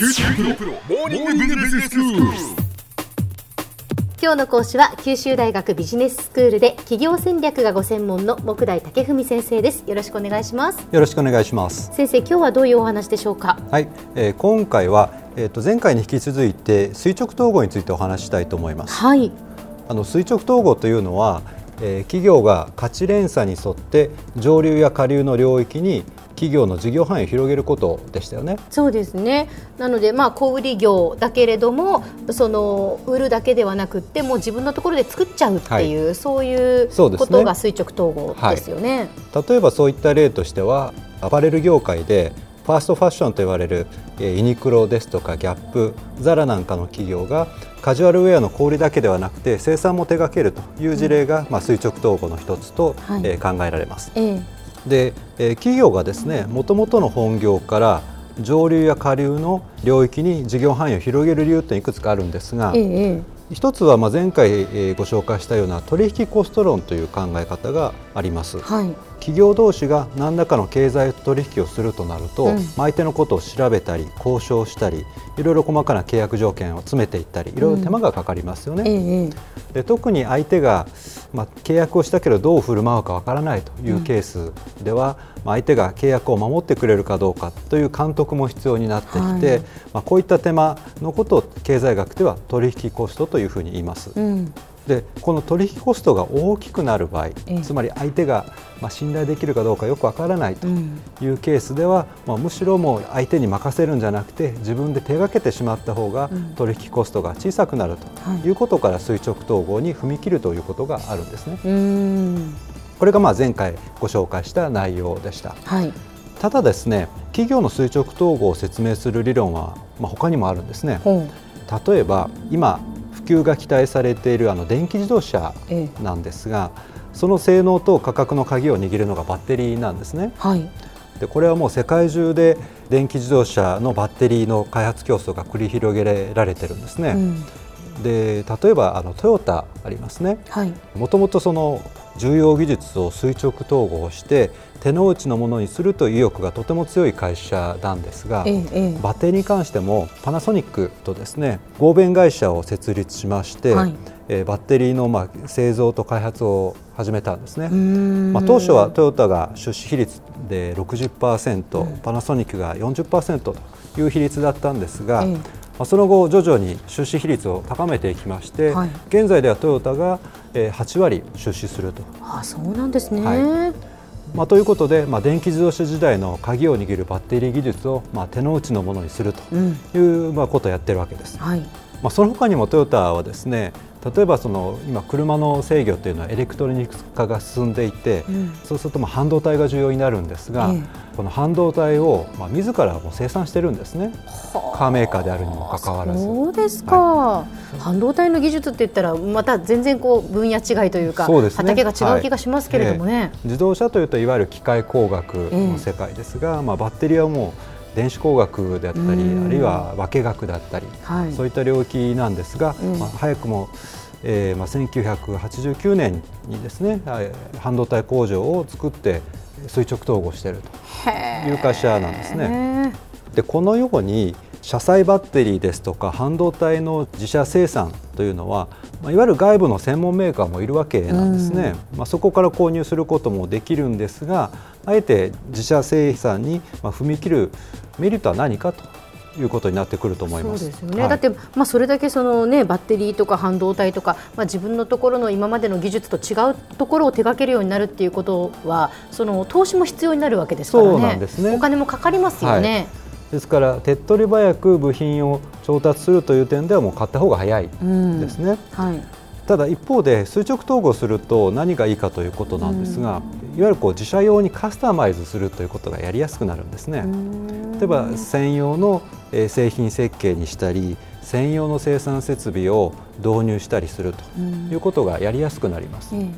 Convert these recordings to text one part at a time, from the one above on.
九州大学モーニングビジネススクール。今日の講師は九州大学ビジネススクールで企業戦略がご専門の木大武文先生ですよろしくお願いしますよろしくお願いします。先生今日はどういうお話でしょうか？はい、えー今回は、えー、と前回に引き続いて垂直統合についてお話ししたいと思います。はいあの垂直統合というのは、えー企業が価値連鎖に沿って上流や下流の領域に企業の事業範囲を広げることでしたよね。そうですね。なのでまあ小売業だけれどもその売るだけではなくってもう自分のところで作っちゃうっていう、そういうそうですね。ことが垂直統合ですよね。例えばそういった例としてはアパレル業界でファーストファッションと言われるえーユニクロですとかギャップザラなんかの企業がカジュアルウェアの小売りだけではなくて生産も手掛けるという事例が、まあ、垂直統合の一つと、はい。えー考えられます。ええで、えー企業がですねもともとの本業から上流や下流の領域に事業範囲を広げる理由っていくつかあるんですが、ええ。一つはまあ前回えーご紹介したような取引コスト論という考え方があります。はい。企業同士が何らかの経済取引をするとなると、うん。まあ相手のことを調べたり交渉したりいろいろ細かな契約条件を詰めていったりいろいろ手間がかかりますよね。えええで特に相手が、まあ、契約をしたけどどう振る舞うかわからないというケースでは、まあ、相手が契約を守ってくれるかどうかという監督も必要になってきて、はい。まあ、こういった手間のことを経済学では取引コストというふうに言います。うんでこの取引コストが大きくなる場合、ええつまり相手が、まあ、信頼できるかどうかよくわからないとうんいうケースでは、まあ、むしろもう相手に任せるんじゃなくて自分で手がけてしまった方がうん取引コストが小さくなるはいということから垂直統合に踏み切るということがあるんですね。うんこれがまあ前回ご紹介した内容でした。はいただですね企業の垂直統合を説明する理論は、まあ、他にもあるんですね。例えば今普及が期待されているあの電気自動車ええなんですがその性能と価格の鍵を握るのがバッテリーなんですね。はいでこれはもう世界中で電気自動車のバッテリーの開発競争が繰り広げられてるんですね。うんで例えばあのトヨタありますね。はいもともとその重要技術を垂直統合して手の内のものにするという意欲がとても強い会社なんですが、ええええ。バッテリーに関してもパナソニックとですね合弁会社を設立しまして、はい。えーバッテリーのまあ製造と開発を始めたんですね。うん。まあ、当初はトヨタが出資比率で60%、うん。パナソニックが40%という比率だったんですが、ええ。まあ、その後徐々に出資比率を高めていきまして、はい。現在ではトヨタがえー8割出資すると。あそうなんですね、はまあ、ということで、まあ、電気自動車時代の鍵を握るバッテリー技術を、まあ、手の内のものにするとうんいう、まあ、ことをやってるわけです。はいまあ、その他にもトヨタはですね例えばその今車の制御というのはエレクトロニクス化が進んでいて、うん。そうするとまあ半導体が重要になるんですが、ええ。この半導体をまあ自らもう生産してるんですね。カーメーカーであるにもかかわらず。そうですか、半導体の技術って言ったらまた全然こう分野違いというかそうですね。畑が違う気がしますけれどもね、自動車というといわゆる機械工学の世界ですが、まあ、バッテリーはもう電子工学であったりうん。あるいは化学だったり、はい。そういった領域なんですが、早くも、えーまあ、1989年にですねはい半導体工場を作って垂直統合しているという会社なんですね。ねでこのように車載バッテリーですとか半導体の自社生産というのは、まあ、いわゆる外部の専門メーカーもいるわけなんですね、まあ、そこから購入することもできるんですがあえて自社生産にまあ踏み切るメリットは何かということになってくると思いそうます。ですよね、はい。だって、まあ、それだけその、ね、バッテリーとか半導体とか、まあ、自分のところの今までの技術と違うところを手掛けるようになるっていうことはその投資も必要になるわけですからね。ね。お金もかかりますよね。ですから手っ取り早く部品を調達するという点ではもう買った方が早いうんですね。はいただ一方で垂直統合すると何がいいかということなんですが、いわゆるこう自社用にカスタマイズするということがやりやすくなるんですね。例えば専用のえー製品設計にしたり専用の生産設備を導入したりするということがやりやすくなります。え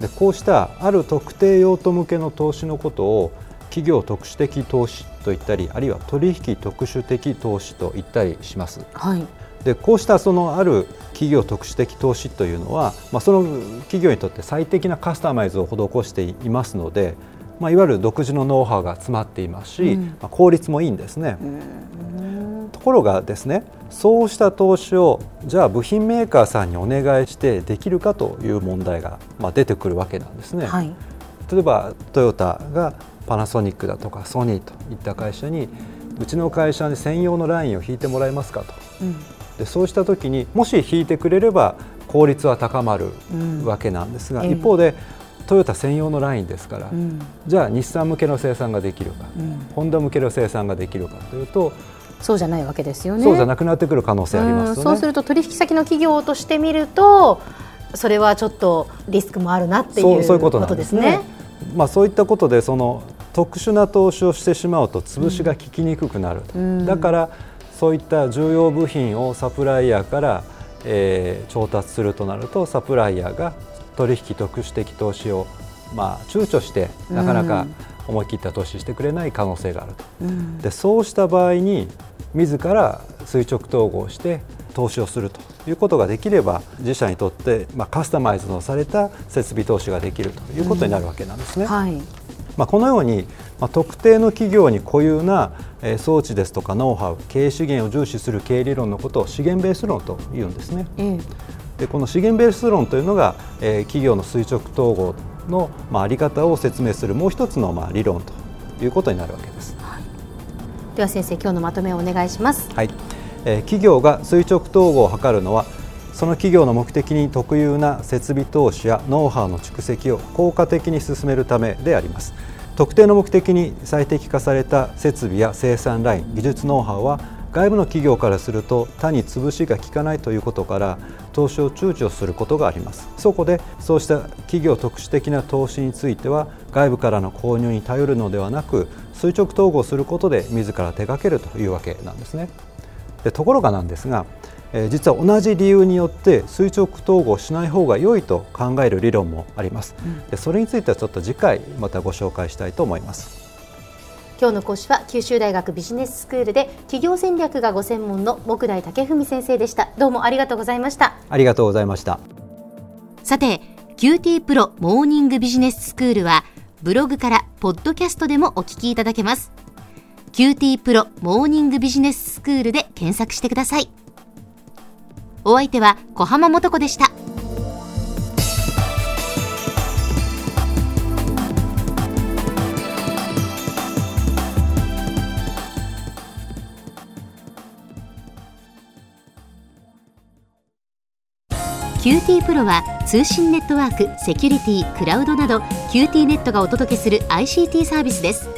でこうしたある特定用途向けの投資のことを企業特殊的投資と言ったりあるいは取引特殊的投資と言ったりします。はいでこうしたそのある企業特殊的投資というのは、まあ、その企業にとって最適なカスタマイズを施していますので、まあ、いわゆる独自のノウハウが詰まっていますし、うんまあ、効率もいいんですね。とこころがですねそうした投資をじゃあ部品メーカーさんにお願いしてできるかという問題が、まあ、出てくるわけなんですね。はい、例えばトヨタがパナソニックだとかソニーといった会社にうちの会社に専用のラインを引いてもらえますかと、うん、でそうした時にもし引いてくれれば効率は高まるわけなんですが、うん、一方でトヨタ専用のラインですから、うん、じゃあ日産向けの生産ができるか、ホンダ向けの生産ができるかというとそうじゃないわけですよね。そうじゃなくなってくる可能性あります、ね、そうすると取引先の企業としてみるとそれはちょっとリスクもあるなっていうそういうことですね。まあ、そういったことでその特殊な投資をしてしまうと潰しが効きにくくなる、うん、だからそういった重要部品をサプライヤーから、えー、調達するとなるとサプライヤーが取引特殊的投資を、まあ、躊躇してなかなか思い切った投資してくれない可能性があると、うん、でそうした場合に自ら垂直統合して投資をするということができれば自社にとって、まあ、カスタマイズのされた設備投資ができるということになるわけなんですね。うんはい、まあ、このように、まあ、特定の企業に固有な、えー、装置ですとかノウハウ経営資源を重視する経営理論のことを資源ベース論というんですね。うんでこの資源ベース論というのが、えー、企業の垂直統合の、まあ、あり方を説明するもう一つの、まあ、理論ということになるわけです。はい、では先生今日のまとめをお願いします。はいえ企業が垂直統合を図るのはその企業の目的に特有な設備投資やノウハウの蓄積を効果的に進めるためであります。特定の目的に最適化された設備や生産ライン技術ノウハウは外部の企業からすると他に潰しが効かないということから投資を躊躇することがあります。そこでそうした企業特殊的な投資については外部からの購入に頼るのではなく垂直統合することで自ら手掛けるというわけなんですね。でところがなんですが、えー、実は同じ理由によって垂直統合しない方が良いと考える理論もあります、うん、でそれについてはちょっと次回またご紹介したいと思います。今日の講師は九州大学ビジネススクールで企業戦略がご専門の木大武文先生でした。どうもありがとうございました。ありがとうございました。さて QT プロモーニングビジネススクールはブログからポッドキャストでもお聞きいただけます QT プロモーニングビジネススクールで検索してください。お相手は小浜もとこでした。QT プロは通信ネットワーク、セキュリティ、クラウドなど QT ネットがお届けする ICT サービスです。